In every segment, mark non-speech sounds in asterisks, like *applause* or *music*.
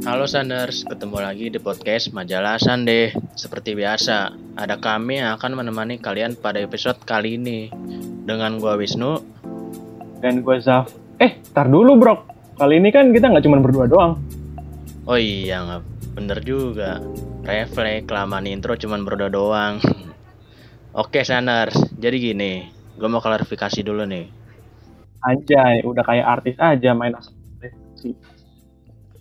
Halo Sanders, ketemu lagi di podcast Majalah Sande. Seperti biasa, ada kami yang akan menemani kalian pada episode kali ini. Dengan gua Wisnu, Dan gue Zaf. Eh, tar dulu bro. Kali ini kan kita nggak cuma berdua doang. oh iya nggak bener juga. Refleks kelamaan intro cuman berdua doang. *laughs* Oke Sanders, jadi gini, gua mau klarifikasi dulu nih. Anjay, udah kayak artis aja main asal.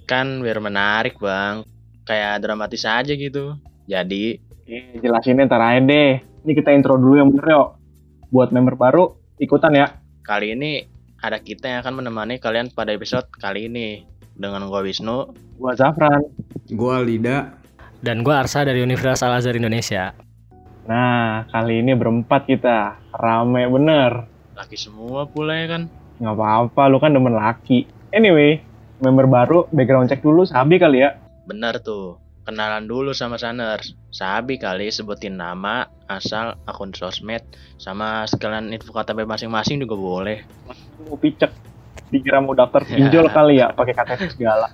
Kan biar menarik bang, kayak dramatis aja gitu. Jadi, Eh, jelasinnya ntar aja deh. Ini kita intro dulu yang bener yuk. Buat member baru, ikutan ya. kali ini ada kita yang akan menemani kalian pada episode kali ini. Dengan gua Wisnu, Gua Zafran. Gua Lida. Dan gue Arsa dari Universitas Al Azhar Indonesia. Nah, kali ini berempat kita. Rame bener. laki semua pula ya kan. Nggak apa-apa, lu kan demen laki. Anyway, member baru, background check dulu, sabi kali ya. Bener tuh. Kenalan dulu sama Saners. Sabi kali sebutin nama, asal, akun sosmed, sama sekalian info KTP masing-masing juga boleh. Mau picek. Dikira mau daftar Ya. *laughs* pinjol kali ya, pakai KTP segala.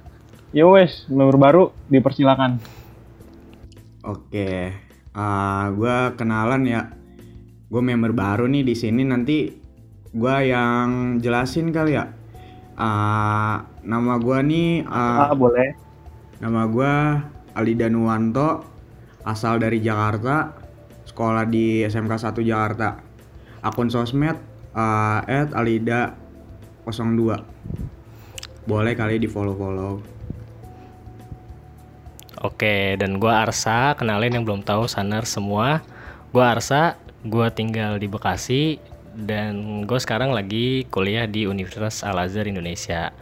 Yo wes, member baru dipersilakan. Oke. Ah, gua kenalan ya. Gue member baru nih di sini nanti gua yang jelasin kali ya. Ah, nama gua nih ah, Ah, boleh. nama gua Ali Danuwanto, asal dari Jakarta, sekolah di SMK 1 Jakarta. Akun sosmed ah, @alida 02. Boleh kali di follow-follow. Oke, dan gue Arsa, kenalin yang belum tahu Saner semua. Gue Arsa, gue tinggal di Bekasi, dan gue sekarang lagi kuliah di Universitas Al Azhar Indonesia.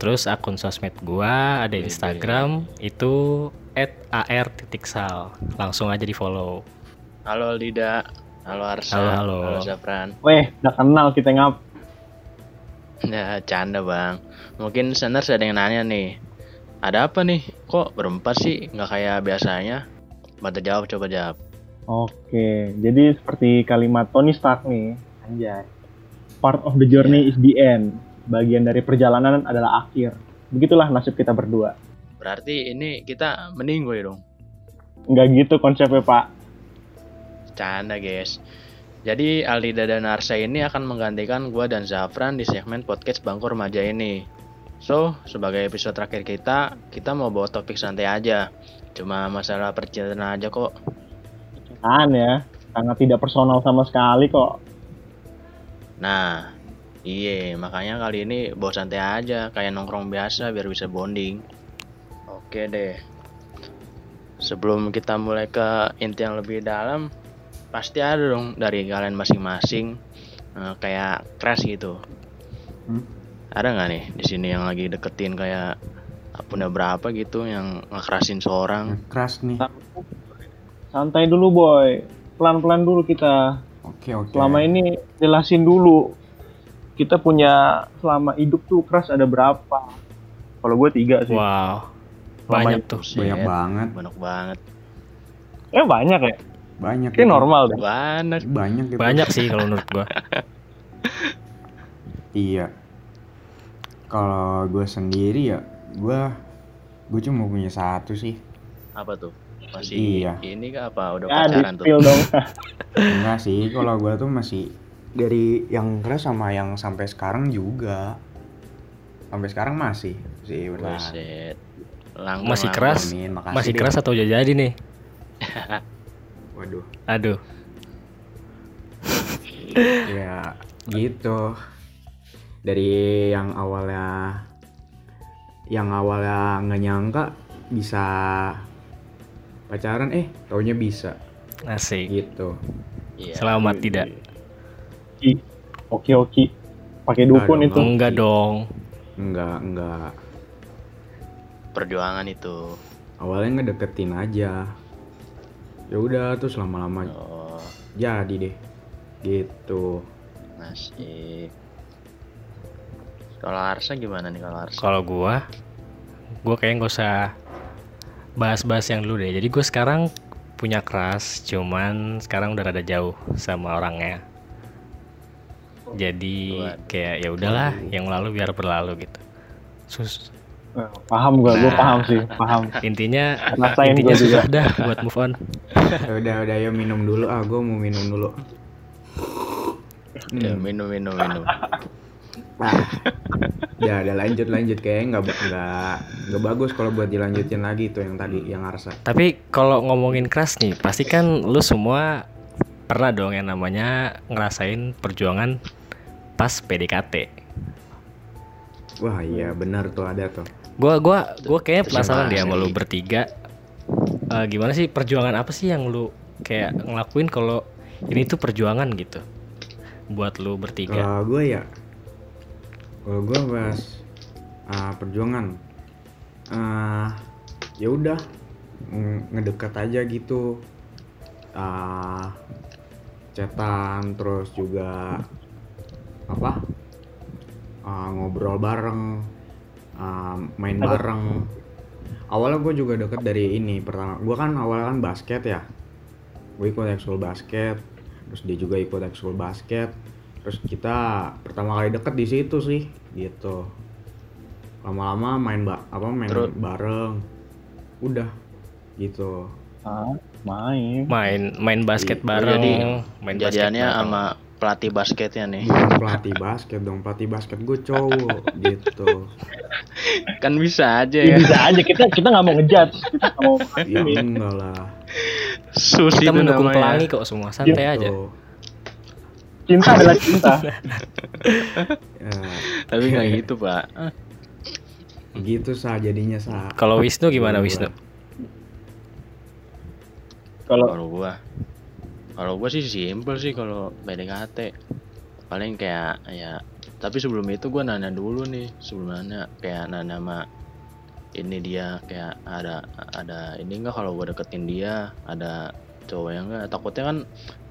Terus akun sosmed gue ada Instagram itu @ar.sal. Langsung aja di follow. Halo Lida, halo Arsa, Halo, halo. halo Zafran. Weh, udah kenal kita ngap. Ya, canda bang. Mungkin Saners ada yang nanya nih. Ada apa nih? Kok berempat sih? Nggak kayak biasanya? Bantu jawab, coba jawab. Oke, jadi seperti kalimat Tony Stark nih, anjay. Part of the journey is the end. Bagian dari perjalanan adalah akhir. Begitulah nasib kita berdua. Berarti ini kita meninggoy dong. Nggak gitu konsepnya, Pak. Canda guys. Jadi Alida dan Arsa ini akan menggantikan gua dan Zafran di segmen podcast Bangku Remaja ini. So, sebagai episode terakhir kita, kita mau bawa topik santai aja. Cuma masalah percintaan aja kok. Kan ya, sangat tidak personal sama sekali kok. Nah, iya, makanya kali ini bawa santai aja, kayak nongkrong biasa biar bisa bonding. Oke deh. Sebelum kita mulai ke inti yang lebih dalam, pasti ada dong dari kalian masing-masing eh, kayak crush gitu. Hmm. Ada nggak nih di sini yang lagi deketin kayak punya berapa gitu yang ngekerasin seorang? Keras nih. Santai dulu, boy. Pelan-pelan dulu kita. Oke, oke. Selama ini jelasin dulu. Kita punya selama hidup tuh keras ada berapa? Kalau gue tiga sih. Wow, Selama banyak tuh. banyak Buset, banget. Banyak banget. Eh banyak ya? Banyak. Itu. normal deh. Banyak. Banyak gitu. Banyak sih kalau menurut gue. *laughs* Iya. Kalau gue sendiri ya, gue gue cuma punya satu sih. Apa tuh? Masih Iya. ini kah apa udah Ya, di pacaran tuh? dong. *laughs* Enggak sih, kalau gue tuh masih dari yang keras sama yang sampai sekarang juga. Sampai sekarang masih sih. Langkung, Masih keras? Amin, makasih Masih deh. keras atau udah jadi nih? *laughs* Waduh. Aduh, *laughs* ya gitu. Dari yang awalnya yang awalnya nggak nyangka bisa pacaran eh taunya bisa asik. gitu. Iya. Selamat tidak? Oke, oke. Pakai dukun Enggak itu. dong. Enggak dong. Enggak, enggak. Perjuangan itu. Awalnya ngedeketin aja. Ya udah terus lama-lama Oh, jadi deh. Gitu. masih. Kalau Arsa gimana nih kalau Arsa? Kalau gua, gua kayaknya nggak usah bahas-bahas yang dulu deh. Jadi gue sekarang punya keras, cuman sekarang udah rada jauh sama orangnya. Jadi kayak ya udahlah, yang lalu biar berlalu gitu. Sus Nah, paham gua, gua Nah. paham sih, paham. *laughs* Intinya Rasain intinya gua juga. susah dah buat move on. *laughs* Ya udah udah ayo minum dulu ah gue mau minum dulu Ya, Hmm. minum minum minum. Ah. ya udah lanjut lanjut kayaknya nggak nggak nggak bagus kalau buat dilanjutin lagi tuh yang tadi yang Arsa Tapi kalau ngomongin keras nih, pasti kan lu semua pernah dong yang namanya ngerasain perjuangan pas PDKT. wah iya benar tuh ada tuh Gua gua gua kayaknya penasaran deh sama lu bertiga. Eh, gimana sih perjuangan apa sih yang lu kayak ngelakuin kalau ini tuh perjuangan gitu buat lu bertiga? kalau gue ya kalau gue pas ah, perjuangan ah ya udah ng- ngedekat aja gitu. Ah cetan terus juga apa ah, ngobrol bareng ah, main bareng. Awalnya gue juga deket dari ini pertama gue kan awalnya kan basket ya. Gue ikut ekskul basket terus dia juga ikut ekskul basket terus kita pertama kali deket di situ sih gitu. Lama-lama main ba apa main Terus- bareng. Udah gitu. Ah, main. Main main basket Iya, bareng, jadi main basket Jadiannya sama pelatih basketnya nih. bukan pelatih basket dong pelatih basket gue cowok *laughs* gitu. Kan bisa aja Ya, ya. bisa aja. Kita kita nggak mau ngejudge, kita mau ya enggak lah. Sus kita itu mendukung namanya. pelangi kok semua, santai aja. Cinta *laughs* adalah cinta. Ya, Tapi nggak gitu pak. gitu sah jadinya sah Kalau Wisnu gimana Wisnu? Kalau Kalau gua, kalau gua sih simple sih kalau PDKT. Paling kayak ya. Tapi sebelum itu gua nanya dulu nih, sebelum nanya kayak nanya sama ini dia kayak ada ada ini enggak kalau gua deketin dia ada cowok yang enggak takutnya kan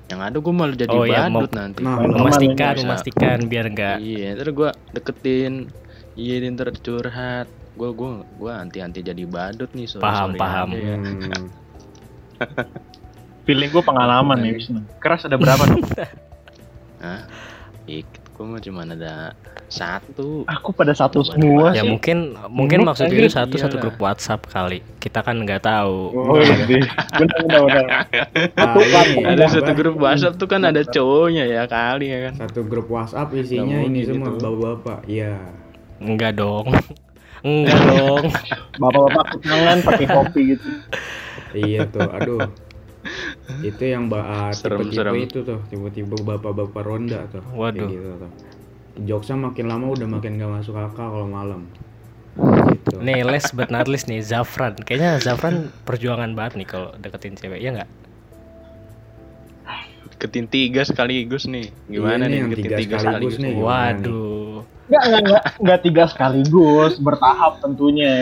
yang ada gua malah jadi Oh, iya, badut mem- nanti Nah, Memastikan, bisa. memastikan biar enggak iya terus gua deketin iya ntar curhat gua gua gua anti anti jadi badut nih sorry, Paham, sorry paham. ya. hmm, *laughs* feeling gue pengalaman nih Wisnu. Keras ada berapa dong? *laughs* Hah? Gua mah cuma ada satu. Aku pada satu semua Ya sih. mungkin mungkin Grup maksud itu satu satu iyalah. grup WhatsApp kali. Kita kan nggak tahu. Oh iya, benar benar benar. ah, ini, Ada satu grup WhatsApp tuh kan ada cowoknya ya kali ya kan. satu grup WhatsApp isinya ini semua itu. bapak-bapak iya Enggak dong. *laughs* Enggak dong. Bapak-bapak tangan pakai kopi gitu. iya tuh aduh itu yang ba- ah, tipe-tipe serem. itu tuh tipe-tipe bapak-bapak ronda tuh Kayak Waduh. gitu tuh jokesnya makin lama udah makin gak masuk akal kalau malam gitu Nih les but not least nih Zafran. Kayaknya Zafran perjuangan banget nih kalau deketin cewek. Ya nggak? Deketin tiga sekaligus nih. Gimana Iya nih, nih yang deketin tiga tiga sekaligus sekaligus? nih. Waduh. Enggak, enggak, enggak, enggak tiga sekaligus, bertahap tentunya.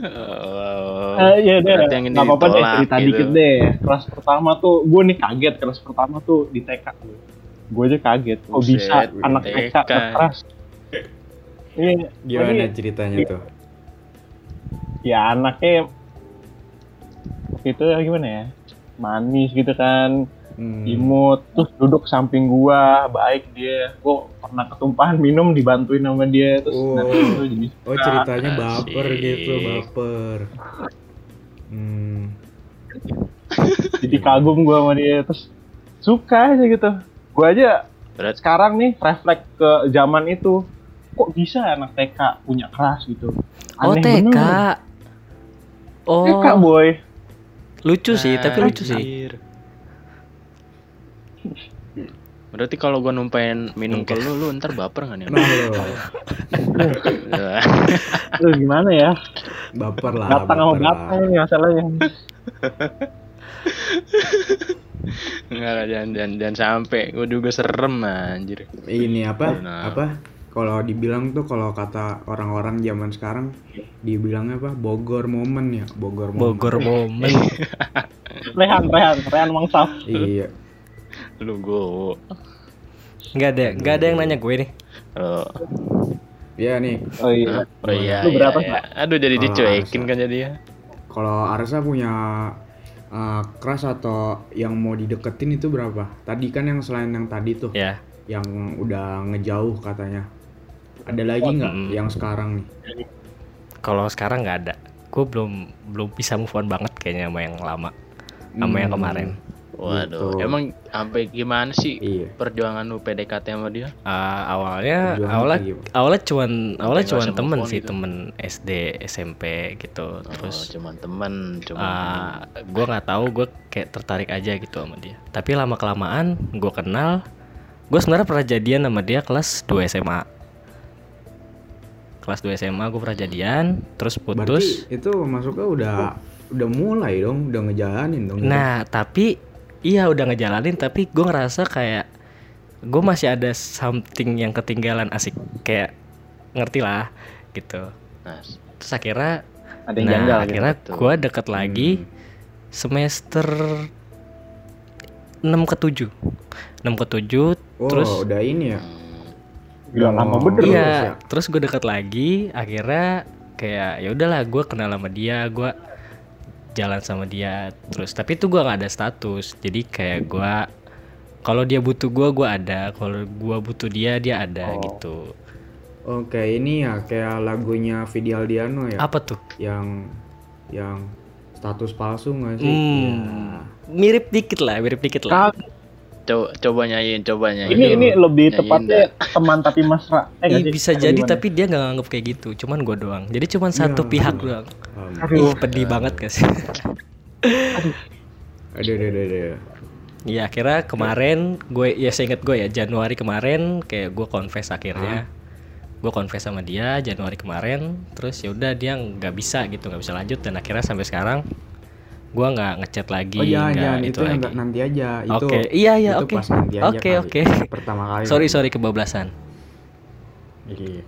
Oh, Eh, iya deh, ini nggak apa-apa deh cerita gitu. dikit deh. Kelas pertama tuh, gue nih kaget kelas pertama tuh di TK. Gue aja kaget, kok Buset, bisa di anak TK. TK keras. Iya, gimana jadi, ceritanya tuh ya anaknya itu ya gimana ya, manis gitu kan, Hmm. imut, terus duduk samping gua, baik dia. Gue pernah ketumpahan minum dibantuin sama dia, terus Oh. nanti itu jadi oh ceritanya baper Asik. gitu baper hmm. jadi kagum gua sama dia terus suka aja gitu gua aja Berat- sekarang nih refleks ke zaman itu kok bisa anak TK punya keras gitu Oh Aneh TK. bener. Oh TK boy lucu sih, tapi lucu sih. Anjir. Berarti kalau gua numpain minum ke lu, lu ntar baper gak nih? nah lo lu gimana ya baper lah datang sama baper lah. batang nih masalahnya *laughs* Enggak lah, jangan, jangan, jangan sampai. Gua juga serem anjir. ini apa Nah. apa kalau dibilang tuh kalau kata orang-orang zaman sekarang dibilangnya apa Bogor momen ya Bogor momen Bogor momen. *laughs* rehan rehan rehan mangsaf iya Lu gua. Nggak ada, nggak ada yang nanya gue nih. Oh, Iya nih oh iya oh iya, Lu iya, berapa, iya. Aduh jadi Kalau dicuekin Arsa. kan jadi ya. kalau Arsa punya uh, keras atau yang mau dideketin itu berapa tadi kan yang selain yang tadi tuh Ya. yang udah ngejauh katanya ada lagi nggak Hmm. yang sekarang nih kalau sekarang nggak ada gue belum belum bisa move on banget kayaknya sama yang lama sama yang Hmm. kemarin Waduh, Gitu. emang sampai gimana sih Iya. perjuangan lu PDKT sama dia? Ah, awalnya Perjuangan awalnya kayak gimana? awalnya cuman awalnya nggak cuman temen sih gitu. temen SD SMP gitu oh, terus cuman temen, cuman ah gue nggak tahu gue kayak tertarik aja gitu sama dia tapi lama kelamaan gue kenal gue sebenarnya pernah jadian sama dia kelas 2 SMA kelas 2 SMA gue pernah jadian terus putus Berarti itu masuknya udah udah mulai dong, udah ngejalanin dong. gitu. Nah, tapi iya udah ngejalanin tapi gue ngerasa kayak gue masih ada something yang ketinggalan asik kayak ngerti lah gitu. nah, Terus akhirnya Ada yang nah, janggal gitu. akhirnya betul. gue deket lagi Hmm. semester 6 ke 7. 6 ke 7 Oh, terus udah ini ya. Gila lama Oh. bener Terus iya, ya? terus gue deket lagi akhirnya kayak ya udahlah gue kenal sama dia, gue jalan sama dia terus tapi itu gue nggak ada status jadi kayak gue kalau dia butuh gue gue ada kalau gue butuh dia dia ada Oh. gitu Oke, ini ya kayak lagunya Vidi Aldiano ya. apa tuh Yang yang status palsu nggak sih? hmm, Iya. mirip dikit lah mirip dikit lah coba coba nyanyiin, coba nyanyiin. ini ini lebih Nyanyiin tepatnya teman tapi mesra. Eh, Ih, bisa jadi gimana? tapi dia nggak nganggep kayak gitu cuman gue doang jadi cuman satu Iya. pihak doang Aduh. ih pedih banget gak sih aduh, aduh, aduh, aduh. Ya akhirnya kemarin gue ya saya inget gue ya Januari kemarin kayak gue confess akhirnya gue confess sama dia Januari kemarin terus ya udah dia nggak bisa gitu nggak bisa lanjut dan akhirnya sampai sekarang gue nggak ngechat lagi Oh jangan, nggak jangan itu, yang lagi nanti aja. Itu, Oke, iya, iya, itu oke. Oke, oke. Pertama kali. *laughs* sorry sorry kebablasan Iya.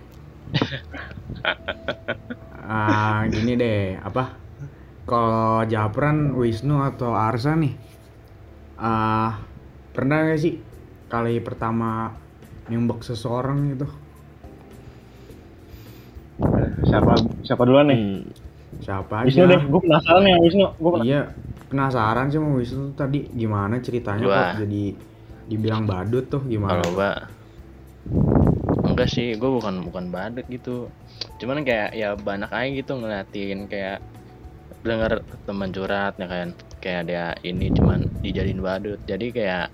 Ah, gini deh, apa? Kalau Japran, Wisnu atau Arsa nih, ah pernah gak sih kali pertama nembak seseorang gitu? Siapa siapa duluan nih? Hmm, Siapa aja? Wisnu deh, gue penasaran nih yang Wisnu. Gue penasaran. Iya, penasaran sih sama Wisnu tuh tadi gimana ceritanya Gua. kok jadi dibilang badut tuh gimana? Kalau gua enggak sih, gua bukan bukan badut gitu. Cuman kayak ya banyak aja gitu ngeliatin kayak denger teman curhat ya kan kayak dia ini cuman dijadiin badut. Jadi kayak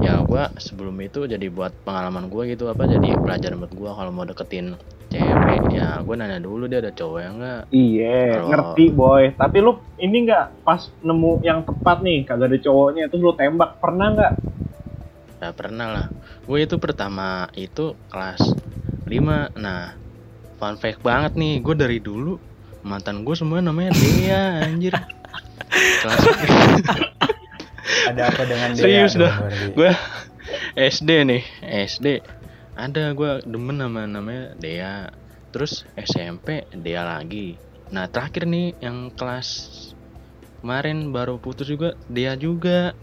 ya gua sebelum itu jadi buat pengalaman gua gitu apa jadi pelajaran buat gua kalau mau deketin cewek ya gua nanya dulu dia ada cowok yang enggak Iya, Kalau- ngerti boy. Tapi lu ini nggak pas nemu yang tepat nih, kagak ada cowoknya, terus lu tembak, pernah nggak? Ya pernah lah. Gue itu pertama itu kelas 5. Nah, fun fact banget nih. Gue dari dulu mantan gue semua namanya Dea anjir. kelas Ada apa dengan dia? Serius dong, dah. Gue SD nih, SD. Ada gue demen nama namanya Dea. Terus SMP Dea lagi. Nah, terakhir nih yang kelas kemarin baru putus juga Dea juga.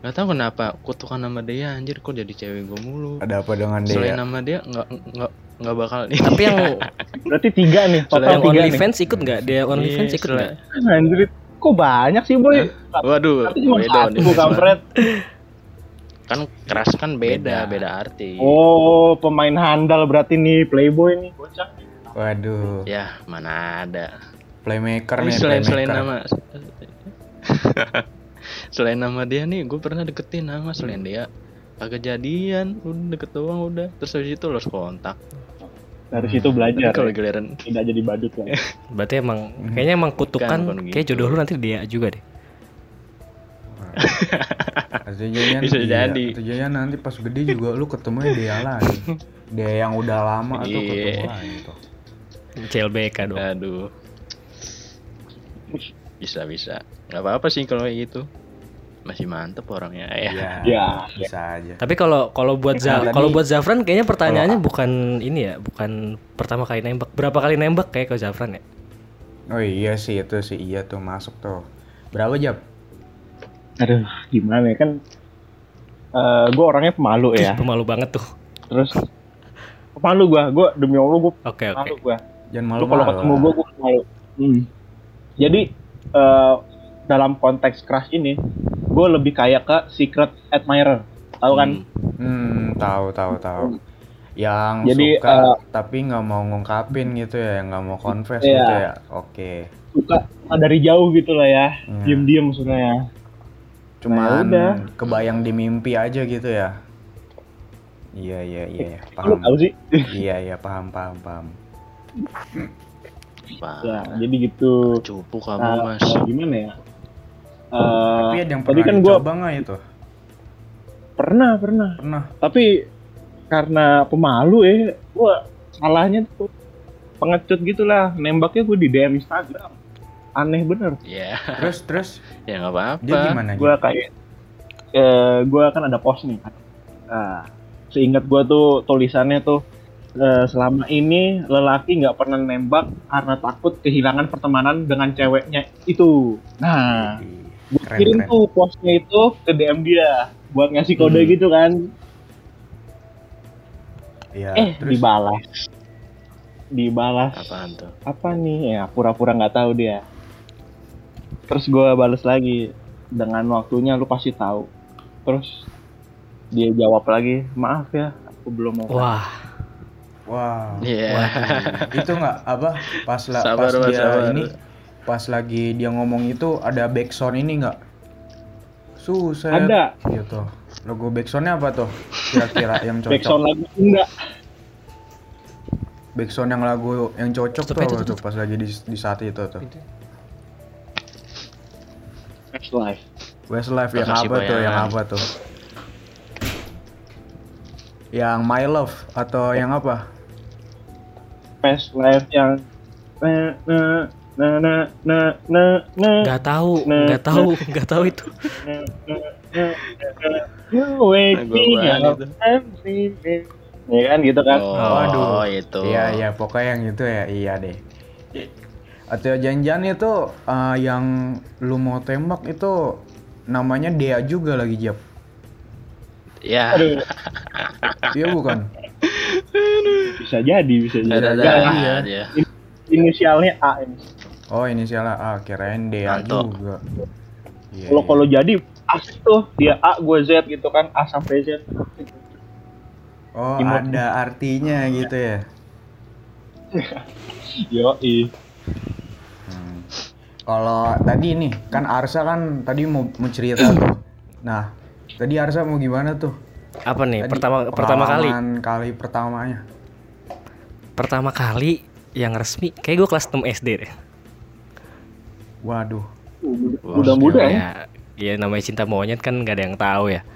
Gak tahu kenapa kutukan nama Dea anjir kok jadi cewek gue mulu. Ada apa dengan Selain dia? nama dia nggak nggak nggak bakal tapi yang *laughs* Berarti tiga nih, total yang tiga nih. OnlyFans ikut nggak dia OnlyFans Iya, ikut selain- nggak Anjir, kok banyak sih boy? Waduh, Tapi cuma beda satu Bang. *laughs* Kan keras kan beda, Beda. beda arti. Oh, pemain handal berarti nih playboy nih, bocah. Waduh, Ya, mana ada. playmaker nih, selain playmaker. selain nama *laughs* selain nama dia nih, gue pernah deketin nama selain dia. Kagak jadian, udah deket doang udah. Terus habis itu los kontak. Dari situ Tapi belajar. kalau ya. giliran Tidak jadi badut lah. *laughs* berarti emang kayaknya emang kutukan bukan kayak gitu. jodoh lu nanti dia juga deh *laughs* Atau jangan Bisa iya, jadi. jangan nanti pas gede juga lu ketemunya dia lagi. *laughs* Dia yang udah lama atau Iya. ketemu lagi tuh. CLBK dong aduh. Bisa bisa. nggak apa-apa sih kalau kayak gitu. Masih mantep orangnya ya. Iya, Ya, bisa aja. Tapi kalau kalau buat Za- Tadi- kalau buat Zafran kayaknya pertanyaannya bukan ini ya, bukan pertama kali nembak. Berapa kali nembak kayak ke Zafran ya? Oh iya sih itu sih iya tuh masuk tuh. Berapa jam? Aduh, gimana ya kan? eh gue orangnya pemalu ya. Ih, Pemalu banget tuh. Terus pemalu gue, gue demi allah gue Oke oke. pemalu gue. Jangan Lu malu kalau ketemu gue, gue pemalu. Hmm. Jadi eh dalam konteks crush ini, gue lebih kayak ke secret admirer, tahu kan? Hmm. Hmm, tahu tahu tahu. yang Jadi, suka eh, tapi nggak mau ngungkapin gitu ya nggak mau confess Iya. gitu ya oke suka dari jauh gitu lah ya Hmm. diem-diem maksudnya ya cuman udah. kebayang di mimpi aja gitu ya. Iya iya iya iya, lu paham. tahu sih. Iya iya paham paham paham. Ya jadi gitu. Cupu kamu Nah, mas. gimana ya? Eh, tapi ada yang pernah kan gua nggak itu? Pernah pernah. Pernah. Tapi karena pemalu ya gua salahnya tuh pengecut gitulah. Nembaknya gue di DM Instagram aneh bener. Ya, terus terus? *laughs* Ya nggak apa-apa. dia gimana gue kayak eh gue kan ada post nih nah, seingat gue tuh tulisannya tuh eh, selama ini lelaki nggak pernah nembak karena takut kehilangan pertemanan dengan ceweknya itu. Nah gue kirim keren. tuh postnya itu ke DM dia buat ngasih kode Hmm. gitu kan. Iya, eh terus? dibalas. Dibalas. Apaan tuh? apa nih? Ya pura-pura nggak tahu dia terus gue balas lagi dengan waktunya lu pasti tahu terus dia jawab lagi maaf ya aku belum mau Wah, Wah. Iya. waduh. itu nggak apa pas la, Sabar, pas Mas, dia sabar. ini pas lagi dia ngomong itu ada backsound ini nggak? Susah. ada Gitu. Logo backsoundnya apa tuh? Kira-kira yang cocok. backsound lagu enggak Backsound yang lagu yang cocok tuh tuh pas lagi di, di saat itu tuh. Next life Westlife yang apa tuh? Yang bayangan. apa tuh? Yang My Love atau yang apa? past life yang na na na na na na nggak tahu, nggak tahu, nggak tahu itu. na na na na You wake Lagu me apaan up itu? and sleeping. ya kan gitu kan Oh, Waduh. itu. Iya iya pokoknya yang itu ya iya deh. Atau janjian itu eh, yang lu mau tembak itu namanya Dea juga lagi Jap. Ya, aduh Iya bukan? bisa jadi bisa jadi ada Jangan, iya. aja. inisialnya A ini Oh inisialnya A kirain Dea Mantok. juga. Iya, kalau iya. kalau jadi asik tuh dia A gue Z gitu kan A sampai Z Oh Imut. ada artinya gitu ya. *laughs* yo i. Kalau tadi nih kan Arsa kan tadi mau, mau cerita tuh. Nah tadi Arsa mau gimana tuh? Apa nih? Tadi pertama pertama kali. kali pertamanya. Pertama kali yang resmi kayak gue kelas 6 SD deh. Waduh. mudah-mudah ya Ya, ya namanya cinta monyet kan gak ada yang tahu ya.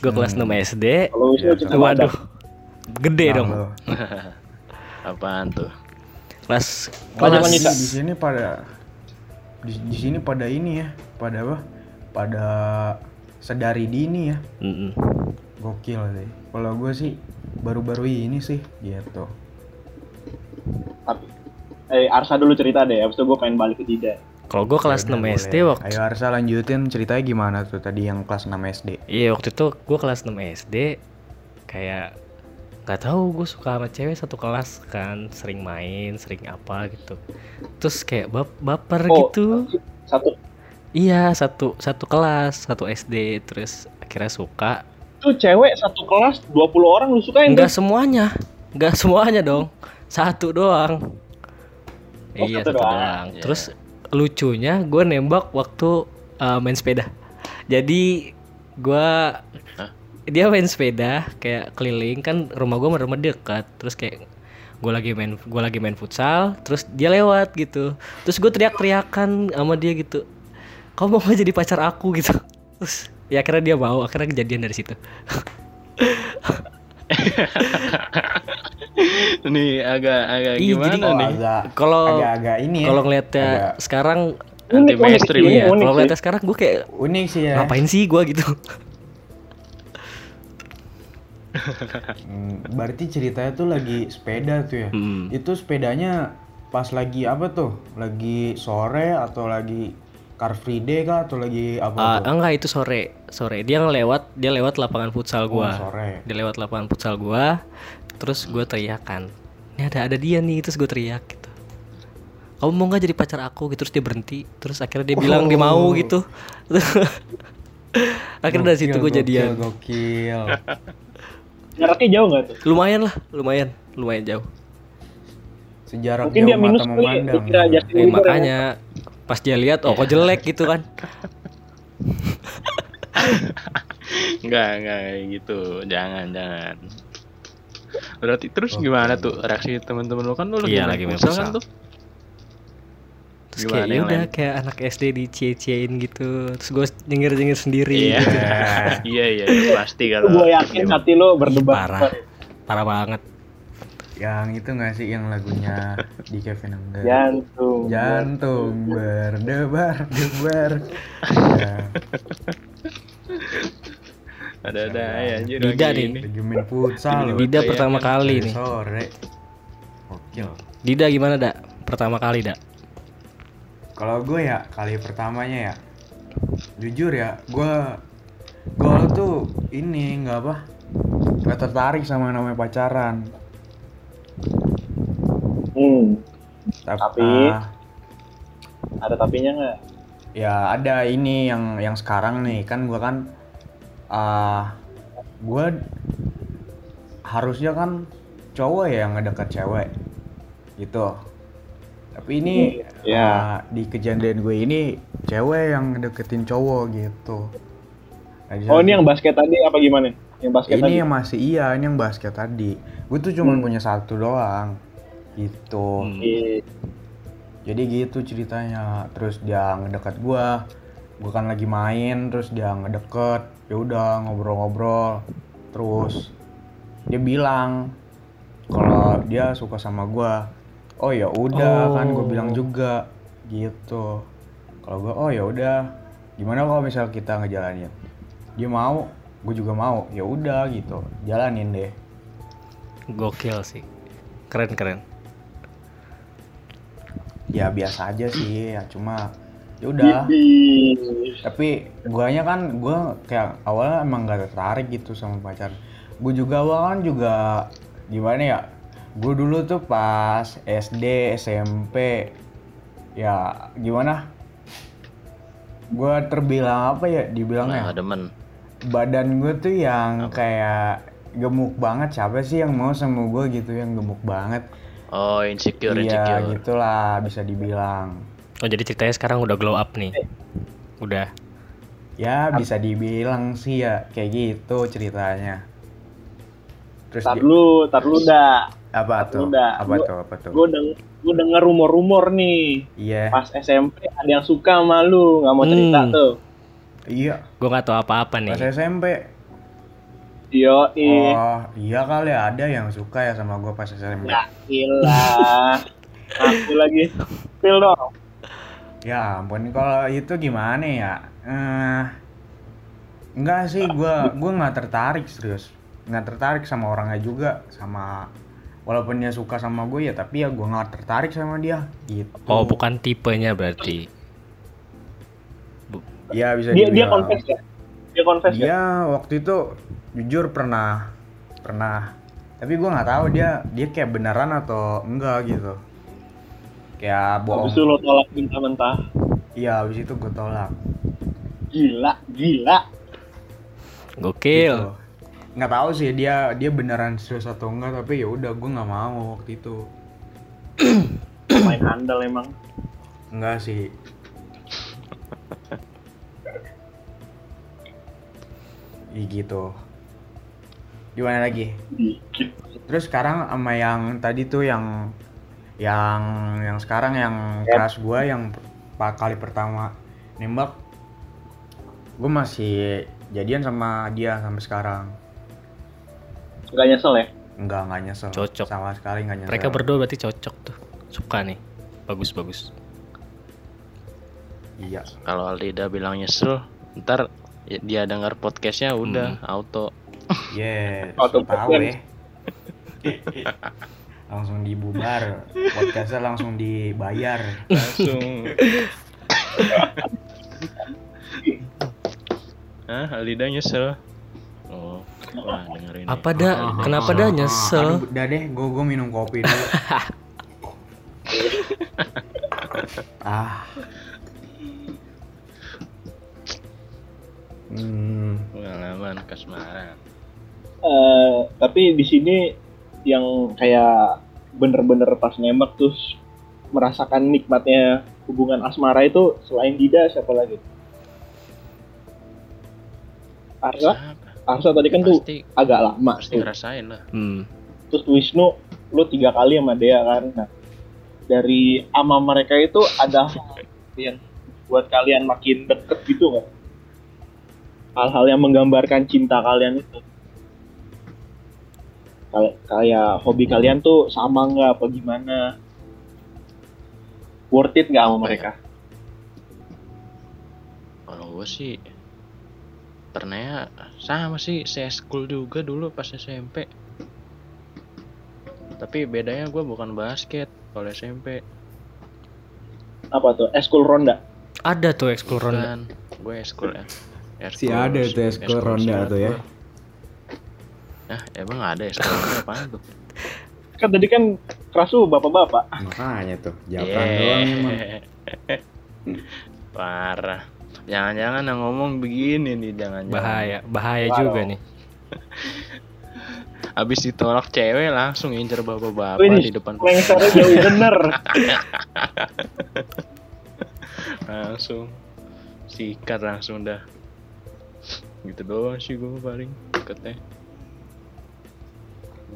Gue kelas 6 SD. kalau Ya, Waduh. Gede dong. Nah, lo. *laughs* Apaan tuh? Kelas kelas di sini pada di, di sini pada ini ya pada apa? Pada sedari dini ya. Mm-mm. gokil sih. Kalau gue sih baru-baru ini sih gitu. Tapi- eh Arsa dulu cerita deh abis itu gue pengen balik ke Dida Kalau gue kelas 6 Yaudah, SD boleh. waktu ayo Arsa lanjutin ceritanya gimana tuh tadi yang kelas 6 SD Iya waktu itu gue kelas 6 SD kayak nggak tahu gue suka sama cewek satu kelas kan sering main sering apa gitu terus kayak bap baper Oh. gitu satu iya satu satu kelas satu SD terus akhirnya suka tuh cewek satu kelas 20 orang lu sukain nggak tuh semuanya nggak semuanya dong satu doang Oh, iya satu satu doang. doang Iya. terus lucunya gue nembak waktu uh, main sepeda jadi gue? Dia main sepeda kayak keliling kan rumah gue rumah dekat. Terus kayak gue lagi main gue lagi main futsal terus dia lewat gitu. Terus gue teriak-teriakan sama dia gitu kamu mau jadi pacar aku? gitu. Terus ya akhirnya dia mau akhirnya kejadian dari situ. *laughs* Nih agak agak Ih, gimana jadi- nih? agak Kalau- agak-agak ini ya kalau ngeliatnya Agak sekarang Anti Unik, unik mainstream ya. unik kalau ngeliatnya sekarang gue kayak unik sih ya. Ngapain sih gue gitu Hmm, berarti ceritanya tuh lagi sepeda tuh ya? Hmm. itu sepedanya pas lagi apa tuh? Lagi sore atau lagi car free day kah? Atau lagi apa Ah, tuh? enggak itu sore. Sore. Dia ngelewat dia lewat lapangan futsal Oh, gua. sore. Dia lewat lapangan futsal gua terus gue teriakan ini ada ada dia nih terus gue teriak gitu. Kamu mau nggak jadi pacar aku? Gitu terus dia berhenti. Terus akhirnya dia bilang dia mau Oh. gitu. *laughs* Akhirnya dari situ gue jadian. gokil Jaraknya jauh nggak tuh? Lumayan lah, lumayan, lumayan jauh. Sejarah Mungkin jauh dia minus mata kali ya, memandang. dikira Justin Eh, Bieber ya. makanya pas dia lihat oh kok jelek gitu kan. *laughs* Enggak, enggak gitu. Jangan, jangan. Berarti terus gimana tuh reaksi teman-teman lu kan lu lagi Iya, main lagi main futsal kan tuh? Terus Gimana kayak yang udah lain? kayak anak SD dicie-ciein gitu. Terus gue nyengir-nyengir sendiri. Iya. gitu. *laughs* iya, iya, iya, pasti kalau Gue yakin Emang- hati lo berdebar. parah. Parah banget. Yang itu nggak sih yang lagunya di Kevin Angga? Jantung. Jantung berdebar debar. ya, *laughs* ada-ada ya anjir Dida lagi nih. main futsal. Dida pertama kali nih. Sore. Gokil. Dida gimana, Dak? Pertama kali, Dak? Kalau gue ya kali pertamanya ya, jujur ya, gue gue tuh ini nggak apa, nggak tertarik sama namanya pacaran. Hmm. Tap- Tapi? ah, Ada tapinya nggak? ya ada ini yang yang sekarang nih kan gue kan, ah gue harusnya kan cowok ya yang ngedeket cewek, gitu. Tapi ini Ya. ah, di kejadian gue ini cewek yang ngedeketin cowok gitu. Nah, Oh ini yang basket tadi apa gimana? Yang basket ini tadi? yang masih iya ini yang basket tadi gue tuh cuma Hmm. punya satu doang gitu Hmm. Iya. jadi gitu ceritanya terus dia ngedeket gua gua kan lagi main terus dia ngedeket ya udah ngobrol-ngobrol terus dia bilang kalau dia suka sama gua oh ya udah kan gue Oh. bilang juga gitu. Kalau gua oh ya udah. Gimana kalau misal kita ngejalanin? Dia mau gue juga mau. Ya udah gitu. Jalanin deh. Gokil sih. Keren keren. ya biasa aja sih. Ya cuma ya udah. Tapi guanya kan gua kayak awalnya emang gak tertarik gitu sama pacar. Gue juga awal kan juga gimana ya gue dulu tuh pas SD SMP ya gimana gue terbilang apa ya dibilangnya Nah, demen. badan gue tuh yang kayak gemuk banget siapa sih yang mau sama gue gitu yang gemuk banget Oh, insecure, iya insecure. gitulah bisa dibilang Oh jadi ceritanya sekarang udah glow up nih. Udah. ya bisa dibilang sih ya kayak gitu ceritanya terus Tar lu, tar lu dah. Apa tuh udah. apa Gua- tuh apa tuh Gue deng gue denger rumor-rumor nih. iya Pas SMP ada yang suka sama lu, nggak mau cerita Hmm. tuh. iya Gue nggak tahu apa-apa nih. pas SMP Yo, ih. oh iya kali ada yang suka ya sama gue pas SMP Ya ilah. *laughs* Aku lagi. Feel dong. ya ampun kalau itu gimana ya eh enggak sih gue gue nggak tertarik serius nggak tertarik sama orangnya juga sama walaupun dia suka sama gue ya tapi ya gue nggak tertarik sama dia gitu Oh bukan tipenya berarti. Iya bisa Dia dia confess ya? Dia confess ya? Dia waktu itu jujur pernah pernah tapi gue nggak tahu dia dia kayak beneran atau enggak gitu kayak bohong Habis itu lo tolak mentah-mentah. iya habis itu gue tolak Gila, gila. Gokil. gitu. Nggak tahu sih dia dia beneran serius atau enggak tapi ya udah gue nggak mau waktu itu Main handal emang. enggak sih Ih, gitu gimana lagi. Terus sekarang sama yang tadi tuh yang yang yang sekarang yang Yep. kelas gua yang pak kali pertama nembak gue masih jadian sama dia sampai sekarang Gak nyesel ya? enggak enggak nyesel Cocok. sama sekali enggak nyesel Mereka berdua berarti cocok tuh. Suka nih. Bagus bagus. iya Kalau Aldida bilang nyesel, ntar dia dengar podcastnya udah auto. yeah *laughs* Auto so tahu ya *laughs* langsung dibubar podcastnya langsung dibayar Langsung. Hah, Aldida nyesel. Oh, wah dengerin. Apa dah? Kenapa dah Aduh, nyesel? udah deh gue gue minum kopi dulu *laughs* ah hmm Pengalaman kasmaran. Eh, tapi di sini yang kayak bener-bener pas nembak terus merasakan nikmatnya hubungan asmara itu selain Dida siapa lagi? Arsa, Siapa? Arsa tadi kan tuh pasti agak lama pasti tuh. ngerasain lah Hmm. Terus Wisnu lu tiga kali sama Dea kan. Nah, dari ama mereka itu ada yang buat kalian makin deket gitu nggak? Hal-hal yang menggambarkan cinta kalian itu. Kal- kayak hobi kalian tuh sama nggak apa gimana? Worth it nggak sama mereka? kalau gue sih ternyata sama sih saya school juga dulu pas SMP tapi bedanya gue bukan basket kalau SMP Apa tuh? Eskul Ronda. Ada tuh ekskul ronda. gue school ya Si ada tuh ekskul ronda tuh ya. Nah, emang ada ya sekolahnya apaan tuh? Kan tadi kan kerasu bapak-bapak. Makanya tuh. Japran doang emang. *laughs* Parah. Jangan-jangan yang ngomong begini nih, jangan Bahaya, bahaya Wow. juga nih. *laughs* Habis ditolak cewek langsung incer bapak-bapak Wih, di depan Lengsernya jauh *laughs* bener. *laughs* langsung sikat langsung dah. Gitu doang sih gue paling deketnya.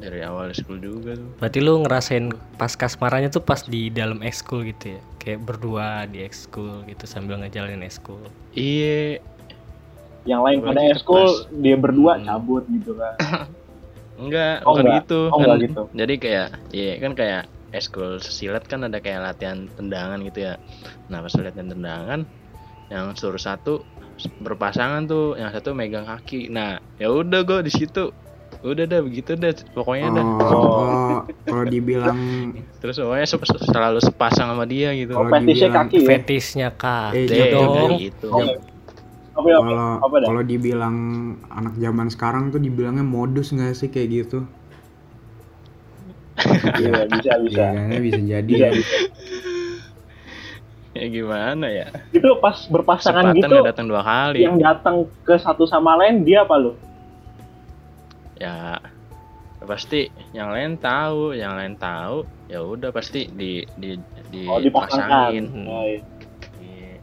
Dari awal school juga tuh. Berarti lu ngerasain pas kasmarannya tuh pas di dalam ekskul gitu ya? Kayak berdua di ekskul gitu sambil ngejalanin ekskul. Iya, Yang lain pada pas. dia berdua Hmm. cabut gitu kan. *laughs* enggak, Oh, bukan enggak. gitu. Oh, kan, enggak gitu. Jadi kayak, iya kan kayak eskul silat kan ada kayak latihan tendangan gitu ya. Nah pas latihan tendangan, yang suruh satu berpasangan tuh, yang satu megang kaki. Nah ya udah gue di situ, udah dah begitu dah, pokoknya dah. Oh, kalau kalau dibilang Terus pokoknya se- se- selalu sepasang sama dia gitu. kalau Fetisnya dibilang kaki ya. Fetisnya kak. Eh, Deh, gitu dong. gitu. Oh, Apa ya? kalau Apa dah? kalau dibilang anak zaman sekarang tuh dibilangnya modus nggak sih kayak gitu? Iya, bisa bisa. Iya, kayaknya bisa jadi Bisa, ya. bisa. Ya gimana ya? Itu pas berpasangan Kesempatan gitu datang dua kali. yang datang ke satu sama lain dia apa lu? Ya pasti yang lain tahu yang lain tahu ya udah pasti di di di Oh, dipasangkan. pasangin. Hmm. Oh, iya. Iya.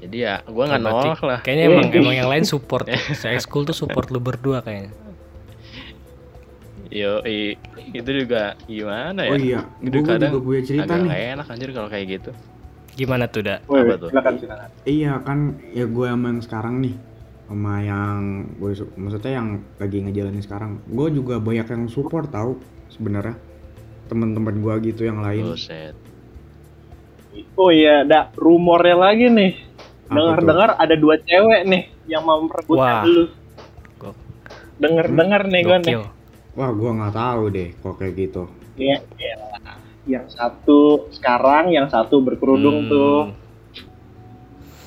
jadi ya gua nggak nolak lah Kayaknya emang *laughs* emang yang lain support. Saya ekskul tuh support lu berdua kayaknya. yo i- itu juga gimana ya Oh iya, Gitu gue kadang juga punya cerita agak nih. enak anjir kalau kayak gitu Gimana tuh, Dak? Woi, Apa tuh? silakan silakan. Iya kan, ya gue sama yang sekarang nih sama yang gue su- maksudnya yang lagi ngejalanin sekarang gue juga banyak yang support tahu sebenarnya teman-teman gue gitu yang lain buset Oh iya, ada rumornya lagi nih. Dengar-dengar ada dua cewek nih yang mau Wah. merebutkan lu. Gok- Dengar-dengar nih gue nih. Wah gue nggak tahu deh kok kayak gitu Iya, iya. Yang satu sekarang, yang satu berkerudung Hmm. tuh.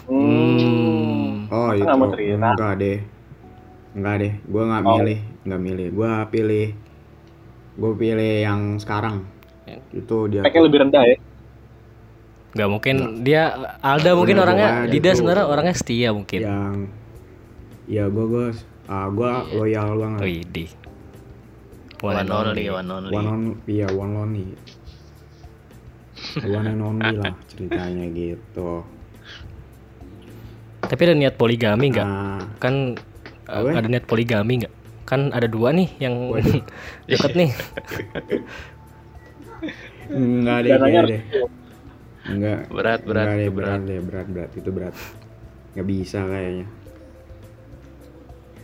Hmm. Oh itu nggak mau cerita? enggak deh enggak deh gue nggak Oh. milih nggak milih gue pilih gue pilih yang sekarang Ya. itu dia Speknya lebih rendah ya. Gak mungkin dia Alda mungkin Udah, orangnya Dida sebenarnya orangnya setia mungkin. yang ya gue gue ah gue Iya. loyal banget Wih, one only one only one on iya one lonely *laughs* one and only lah ceritanya gitu Tapi ada niat poligami nggak? nah Kan uh, Apa? ada niat poligami nggak? Kan ada dua nih yang *laughs* deket nih. enggak deh harus deh. Enggak berat berat enggak deh itu berat. berat deh berat berat. Itu berat. Nggak bisa kayaknya.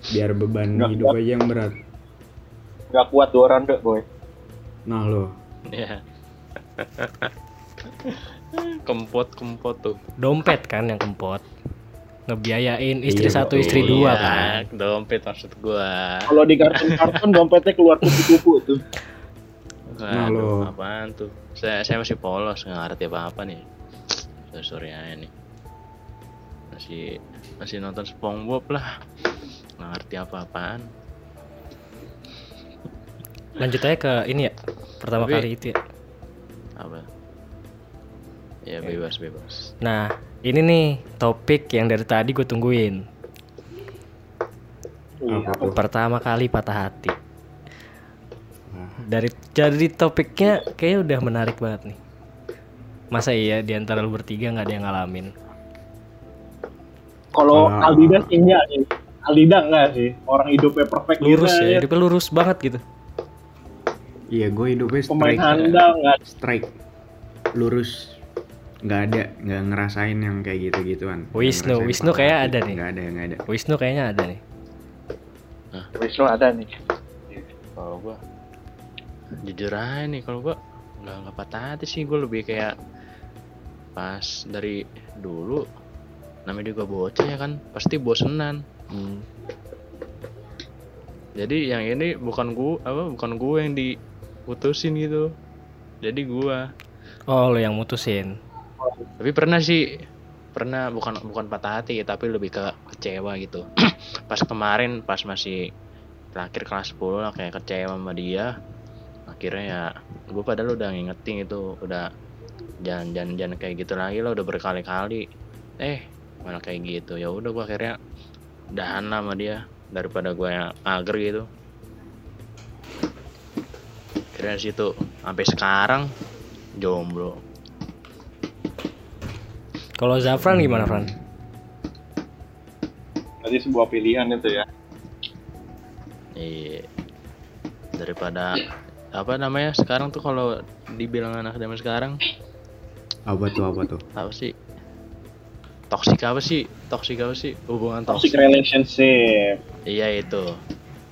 Biar beban Nggak hidup aja yang berat. Gak kuat dua ronde, boy. nah lo. Ya *laughs* kempot kempot tuh. Dompet kan yang kempot. Ngebiayain istri Iya, satu, istri Iya, dua kan. dompet maksud gua Kalau di kartun-kartun dompetnya keluar kupu-kupu tuh. Nah, Waduh, lo. apaan tuh? Saya, saya masih polos, nggak ngerti apa-apa nih. Sorry, sorry aja nih. Masih masih nonton SpongeBob lah. Nggak ngerti apa-apaan. Lanjut aja ke ini ya. Pertama Tapi- kali itu ya. Apa? Ya bebas bebas. Nah, ini nih topik yang dari tadi gue tungguin. Iya, Apa tuh? Pertama kali patah hati. Wah, Dari jadi topiknya kayaknya udah menarik banget nih. Masa iya di antara lu bertiga nggak ada yang ngalamin? Kalau Kalau- Aldida sih enggak nih. Aldida enggak sih. Orang hidupnya perfect Lurus juga, ya, hidupnya lurus banget gitu. Iya, gue hidupnya Pemain strike. handal enggak Strike. Lurus. Nggak ada, nggak ngerasain yang kayak gitu-gituan. Nggak Wisnu, Wisnu kayak ada nih. Nggak ada, nggak ada. Wisnu kayaknya ada nih. Wisnu ada nih. Kalau gua jujur aja nih kalau gua nggak nggak patah hati sih gue lebih kayak pas dari dulu namanya juga bocah ya kan pasti bosenan Hmm. jadi yang ini bukan gua apa bukan gue yang diputusin gitu jadi gua Oh, lo yang mutusin. Tapi pernah sih pernah bukan bukan patah hati tapi lebih ke kecewa gitu. *clears throat* Pas kemarin pas masih terakhir kelas 10 lah kayak kecewa sama dia akhirnya ya gue padahal udah ngingetin itu udah jangan jangan jangan kayak gitu lagi lah udah berkali-kali. Eh malah kayak gitu. Ya udah gue akhirnya udahan lah sama dia daripada gue yang ager gitu. Akhirnya situ sampai sekarang jomblo Kalau Zafran gimana, Fran? Berarti sebuah pilihan itu ya. Iya. Daripada apa namanya sekarang tuh kalau dibilang anak zaman sekarang Apa tuh, apa tuh? apa sih? Toksik apa sih? Toksik apa sih? Hubungan Toxic toksik. relationship. Iya itu.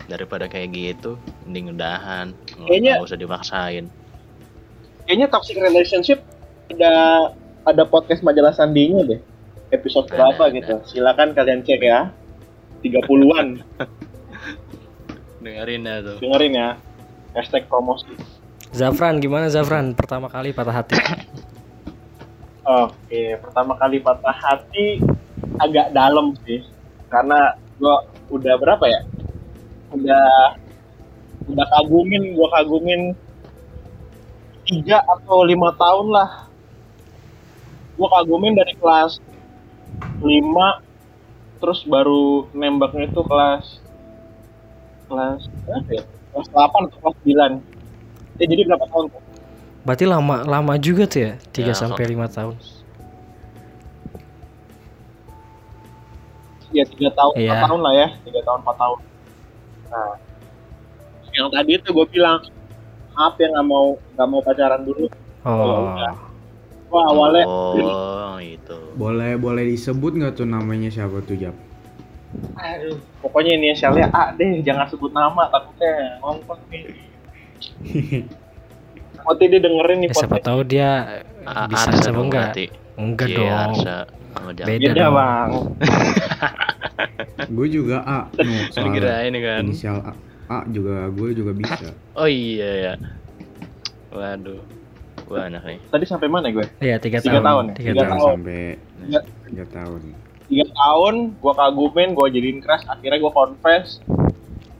Daripada kayak gitu, mending udahan. Kayaknya- nggak usah dipaksain. Kayaknya toxic relationship ada ada podcast majalah Sandinya deh. Episode Ada, berapa ada. gitu. Silakan kalian cek ya. 30-an. *laughs* Dengerin ya tuh. Dengerin ya. Hashtag promosi. Zafran gimana Zafran? Pertama kali patah hati. *coughs* Oke, pertama kali patah hati agak dalam sih. Karena gua udah berapa ya? Udah udah kagumin, gua kagumin tiga atau lima tahun lah. Gua kagumin dari kelas 5 terus baru nembaknya itu kelas kelas berapa ya? Kelas 8 atau kelas 9. Ya, jadi berapa tahun tuh? Berarti lama lama juga tuh ya, 3 Ya, sampai 5 tahun. ya tiga tahun Iya. empat tahun lah ya tiga tahun empat tahun nah yang tadi itu gue bilang apa yang nggak mau nggak mau pacaran dulu Oh. udah. Gua awalnya Oh, itu. Boleh boleh disebut nggak tuh namanya siapa tuh Jap? aduh pokoknya inisialnya A deh jangan sebut nama takutnya ngongkos nih *laughs* Nanti dia dengerin nih Ya, siapa tahu dia A- bisa Arsa sama enggak? Enggak Iya, dong. Arsa. Beda Beda bang gue juga A. *laughs* No, kira ini kan. Inisial A. A juga gue juga bisa. Oh iya ya. Waduh. Wah anak nih. tadi sampai mana gue Iya, 3 Tiga tahun. tahun ya? Tiga Tiga tahun. tahun. sampai Tiga. tiga tahun. tiga tahun gue kagumin gue jadiin crush akhirnya gue confess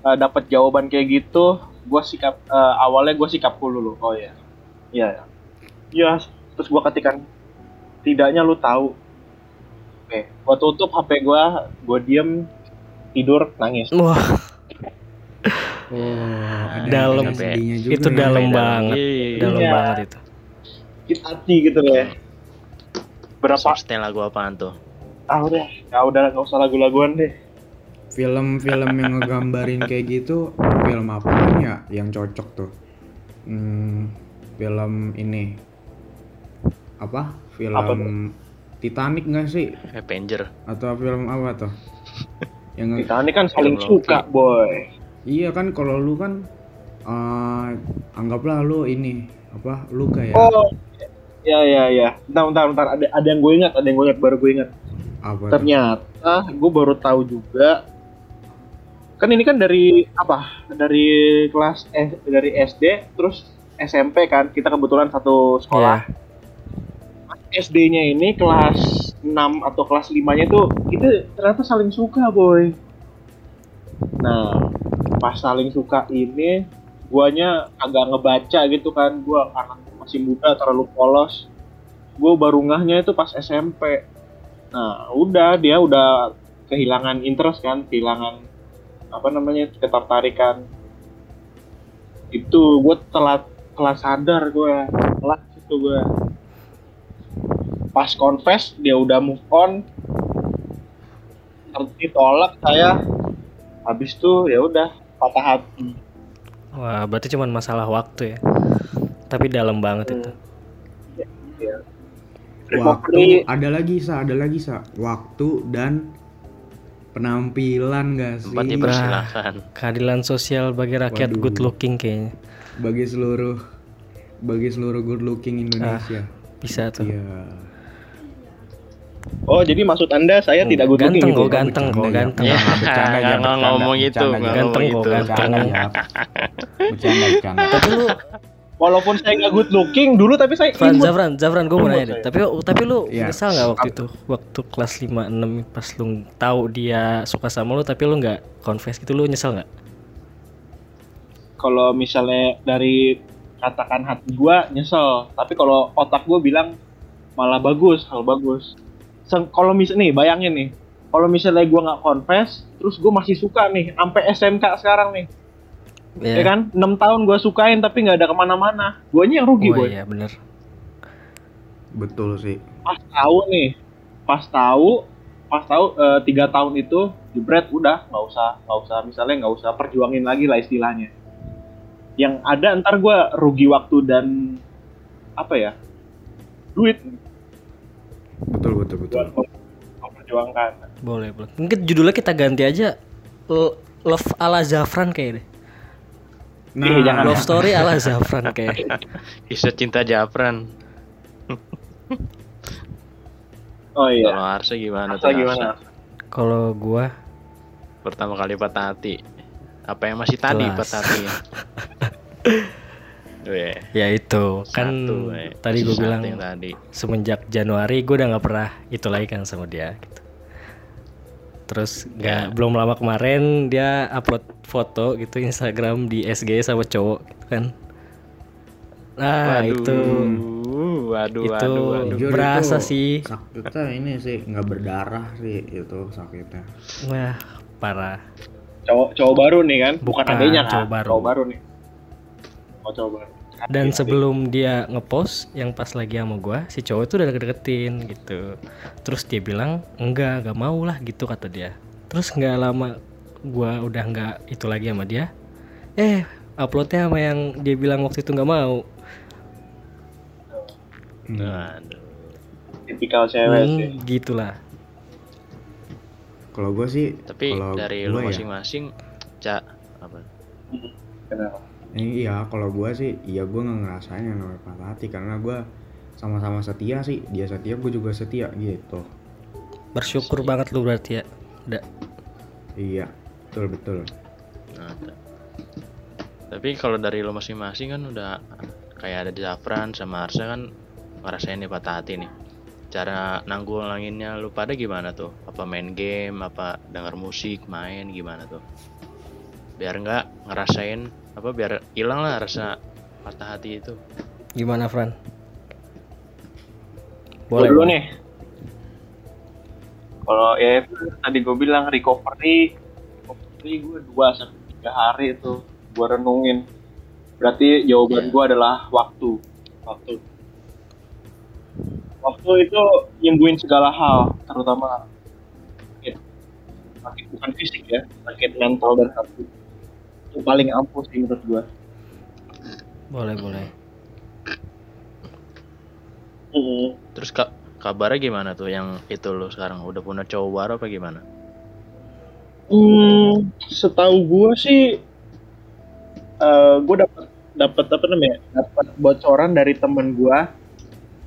uh, dapat jawaban kayak gitu gue sikap eh, awalnya gue sikap dulu dulu oh iya iya ya Iya, terus gue ketikan tidaknya lu tahu oke gue tutup hp gue gue diem tidur nangis Wah, ada Dalam. itu ya. dalam Sampai banget. Iya. Dalam Iya. banget itu. Sakit hati gitu loh ya berapa Substain lagu apaan tuh? ah udah ya udah nggak usah lagu-laguan deh Film-film yang ngegambarin kayak gitu, film apa ya yang cocok tuh? Hmm, film ini apa? Film Apa Titanic nggak sih? Avenger. Atau film apa tuh? yang ini kan saling suka boy Iya kan kalau lu kan eh anggaplah lu ini apa? Lu kayak oh ya ya ya bentar bentar bentar. Ada ada yang gue ingat ada yang gue ingat baru gue ingat. Apa ternyata gue baru tahu juga kan ini kan dari apa dari kelas eh dari SD terus SMP kan kita kebetulan satu sekolah. SD-nya ini kelas 6 atau kelas 5 nya tuh itu ternyata saling suka boy. Nah pas saling suka ini guanya agak ngebaca gitu kan. Gua karena masih muda terlalu polos. Gue baru ngahnya itu pas SMP Nah, udah dia udah kehilangan interest kan, kehilangan apa namanya ketertarikan. Itu gue telat telat sadar gue telat itu gue pas confess dia udah move on. Ditolak saya. Habis itu ya udah patah hati Wah, berarti cuma masalah waktu ya. Tapi dalam banget itu. ya. Waktu ada lagi sa, ada lagi sa. Waktu dan penampilan gak sih? Tempat dipersilakan. Keadilan sosial bagi rakyat Waduh. good looking kayaknya. Bagi seluruh bagi seluruh good looking Indonesia. Bisa tuh. Iya. Oh jadi maksud anda saya tidak good looking ganteng gitu kok, ganteng kok, Bercanda ya. ganteng. Ya, Nggak, bercanda aja, nggak bercanda, ngomong itu, bercanda nggak. Ganteng ngomong kok, itu. ganteng. Bercanda ya. Bercanda, bercanda. Tapi lu walaupun saya nggak good looking dulu tapi saya Fran. Zafran, Zafran gue mau nanya deh. Tapi tapi lu Iya. nyesal nggak waktu itu? Waktu kelas 5 6 pas lu tahu dia suka sama lu tapi lu nggak confess gitu lu nyesal nggak? kalau misalnya dari katakan hati gua nyesel tapi kalau otak gua bilang malah bagus hal bagus kalau misal nih bayangin nih. Kalau misalnya gua nggak confess terus gua masih suka nih sampai SMK sekarang nih. Ya kan? 6 tahun gua sukain tapi nggak ada ke mana-mana. Guanya yang rugi Oh boy. iya bener. Betul sih. pas tahu nih pas tahu pas tahu eh, tiga tahun itu jebret udah nggak usah nggak usah. Misalnya nggak usah perjuangin lagi lah istilahnya. Yang ada ntar gua rugi waktu dan apa ya duit Betul betul betul. buat mem- memperjuangkan Boleh, boleh. Mungkin judulnya kita ganti aja Love ala Zafran kayak deh. Nah, Ih, jangan. Love story ala Zafran kayak. *laughs* Kisah cinta Japran. *laughs* oh iya Kalau Arsa gimana Arsa tuh? gimana? Kalau gua Pertama kali patah hati. Apa yang masih tadi Jelas. patah hatinya? *laughs* Weh, ya itu kan satu, eh. tadi gue bilang yang tadi. semenjak Januari gue udah nggak pernah itu lagi kan sama dia gitu. Terus nggak belum lama kemarin dia upload foto gitu Instagram di SG sama cowok gitu kan. Nah Waduh, itu waduh, itu waduh, waduh. Berasa itu sih. Sakitnya ini sih nggak berdarah sih itu sakitnya. Wah parah. cowok cowok baru nih kan bukan, Bukan, adanya kan cowok baru. cowok baru nih cowok baru Dan Hati-hati. sebelum dia ngepost yang pas lagi sama gua, si cowok itu udah deket-deketin gitu. Terus dia bilang enggak, enggak mau lah gitu kata dia. Terus nggak lama gua udah nggak itu lagi sama dia. Eh, uploadnya sama yang dia bilang waktu itu nggak mau. Waduh. tipikal cewek Hmm, sih gitulah. Kalau gue sih, Tapi kalau dari lu ya, masing-masing, Cak, apa? Kenapa? Eh, iya kalau gue sih iya gue nggak ngerasain yang namanya patah hati karena gue sama-sama setia sih dia setia gue juga setia gitu Bersyukur banget lu berarti ya. Udah. iya betul betul Nah, tapi kalau dari lo masing-masing kan udah kayak ada di Zafran sama Arsa kan ngerasain nih patah hati nih. Cara nanggulanginnya lu pada gimana tuh? Apa main game, apa denger musik, main gimana tuh? Biar nggak ngerasain apa biar hilang lah rasa patah hati itu. Gimana, Fran? Gua dulu nih. Kalau ya tadi gue bilang recovery, recovery gue dua sampai tiga hari itu gue renungin. Berarti jawaban Iya. gue adalah waktu. Waktu. Waktu itu nyembuhin segala hal, terutama sakit, sakit bukan fisik ya, sakit mental dan hati. Itu paling ampuh sih menurut gue. Boleh, boleh. Terus kak kabarnya gimana tuh yang itu lo sekarang udah punya cowok baru apa gimana? Hmm, setahu gue sih, eh gue dapat dapat apa namanya, dapat bocoran dari temen gue.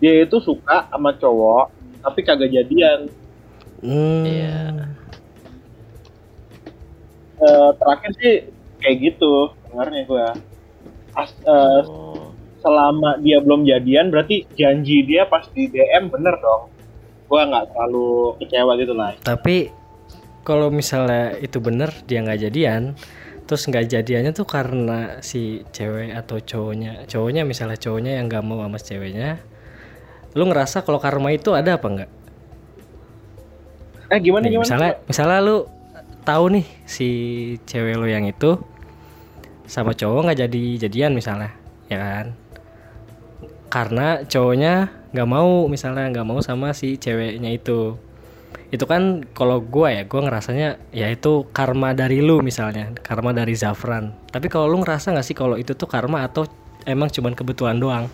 Dia itu suka sama cowok, tapi kagak jadian. Hmm. Iya. Eh, terakhir sih kayak gitu, dengarnya gue. As, eh, Oh, selama dia belum jadian, berarti janji dia pas di DM bener dong. Gue nggak terlalu kecewa gitu lah. Tapi kalau misalnya itu bener dia nggak jadian, terus nggak jadiannya tuh karena si cewek atau cowoknya, cowoknya misalnya cowoknya yang nggak mau sama ceweknya, lu ngerasa kalau karma itu ada apa nggak? Eh gimana Nih, gimana? misalnya, misalnya lu tahu nih si cewek lo yang itu sama cowok nggak jadi jadian misalnya ya kan? Karena cowoknya nggak mau misalnya nggak mau sama si ceweknya itu. Itu kan kalau gua ya gua ngerasanya ya itu karma dari lu misalnya karma dari Zafran. Tapi kalau lu ngerasa nggak sih kalau itu tuh karma atau emang cuman kebetulan doang?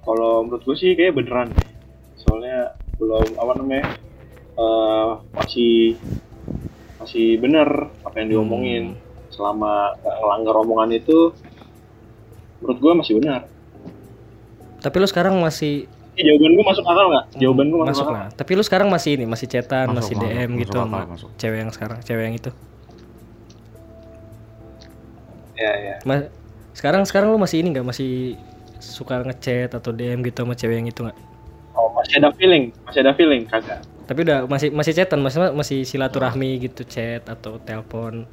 Kalau menurut gue sih kayak beneran. Soalnya belum apa namanya eh, masih masih bener apa yang diomongin selama nggak ngelanggar omongan itu menurut gue masih benar. tapi lu sekarang masih jawaban gue masuk akal nggak? Jawaban gue masuk, masuk akal. lah tapi lu sekarang masih ini masih chatan Masuk, masih masuk, DM masuk gitu akal, sama masuk. cewek yang sekarang cewek yang itu Ya ya. Ma- sekarang sekarang lu masih ini nggak masih suka ngechat atau DM gitu sama cewek yang itu nggak masih ada feeling, masih ada feeling kagak. tapi udah masih masih chatan masih masih silaturahmi gitu chat atau telepon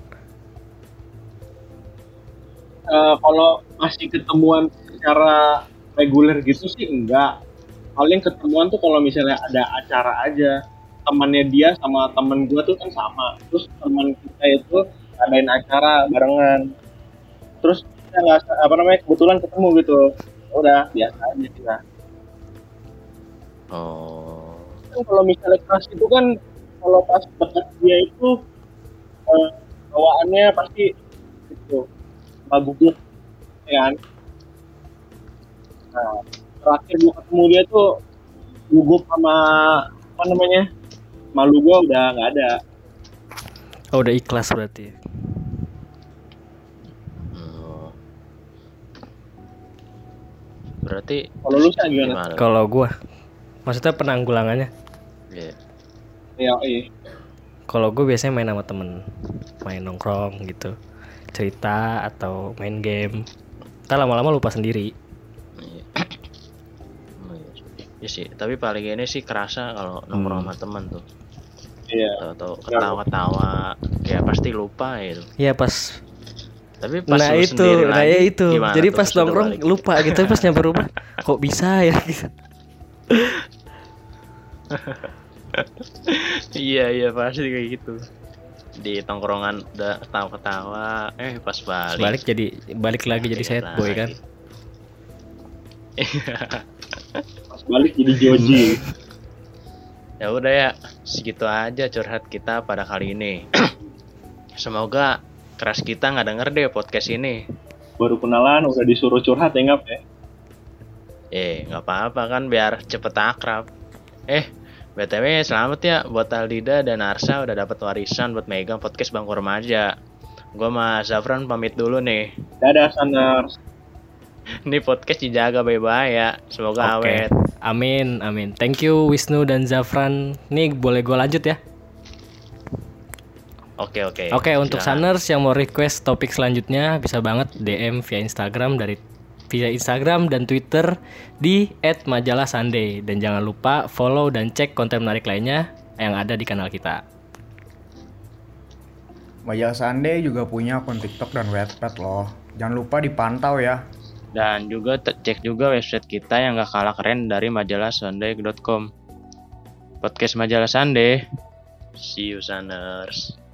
Eh, kalau masih ketemuan secara reguler gitu sih enggak. Paling ketemuan tuh kalau misalnya ada acara aja. Temannya dia sama temen gua tuh kan sama. Terus teman kita itu adain acara barengan. Terus kita nggak apa namanya kebetulan ketemu gitu. Udah biasa aja kita. Oh. Kan kalau misalnya kelas itu kan kalau pas dekat dia itu eh, bawaannya pasti itu gugup ya kan nah terakhir gua ketemu dia tuh gugup sama apa namanya malu gua udah nggak ada oh udah ikhlas berarti Oh. Berarti kalau lu gimana? kalau gua maksudnya penanggulangannya? Iya. ya iya. Kalau gue biasanya main sama temen. Main nongkrong gitu. Cerita atau main game. Ntar lama-lama lupa sendiri. Iya. Oh, iya. Iya sih, tapi paling ini sih kerasa kalau nongkrong sama temen tuh. iya. Atau ketawa-ketawa, ya pasti lupa gitu. ya pas Tapi pas nah itu sendiri nah lagi, ya itu. jadi pas nongkrong lupa gitu pas nyampe rumah kok bisa ya? gitu *laughs* *laughs* iya iya pasti kayak gitu. Di tongkrongan udah ketawa-ketawa, eh pas balik. balik jadi balik lagi jadi sad boy kan *laughs* pas balik jadi Joji Ya udah ya, segitu aja curhat kita pada kali ini. *clears throat* Semoga keras kita nggak denger deh podcast ini. baru kenalan udah disuruh curhat ya ngap ya Eh, nggak apa-apa kan biar cepet akrab. Eh, BTW selamat ya buat Aldida dan Arsa udah dapat warisan buat megang podcast Bangku Remaja. Gua sama Zafran pamit dulu nih. dadah Sanders *laughs* Ini podcast dijaga baik-baik ya. Semoga Oke. awet. amin amin thank you Wisnu dan Zafran nih boleh gue lanjut ya Oke, oke. Oke, untuk Silakan. Saners yang mau request topik selanjutnya bisa banget DM via Instagram dari via Instagram dan Twitter di @majalah_sunday dan jangan lupa follow dan cek konten menarik lainnya yang ada di kanal kita. Majalah Sunday juga punya akun TikTok dan Wattpad loh. Jangan lupa dipantau ya. Dan juga cek juga website kita yang gak kalah keren dari majalah sunday.com. Podcast majalah Sunday. See you Saners.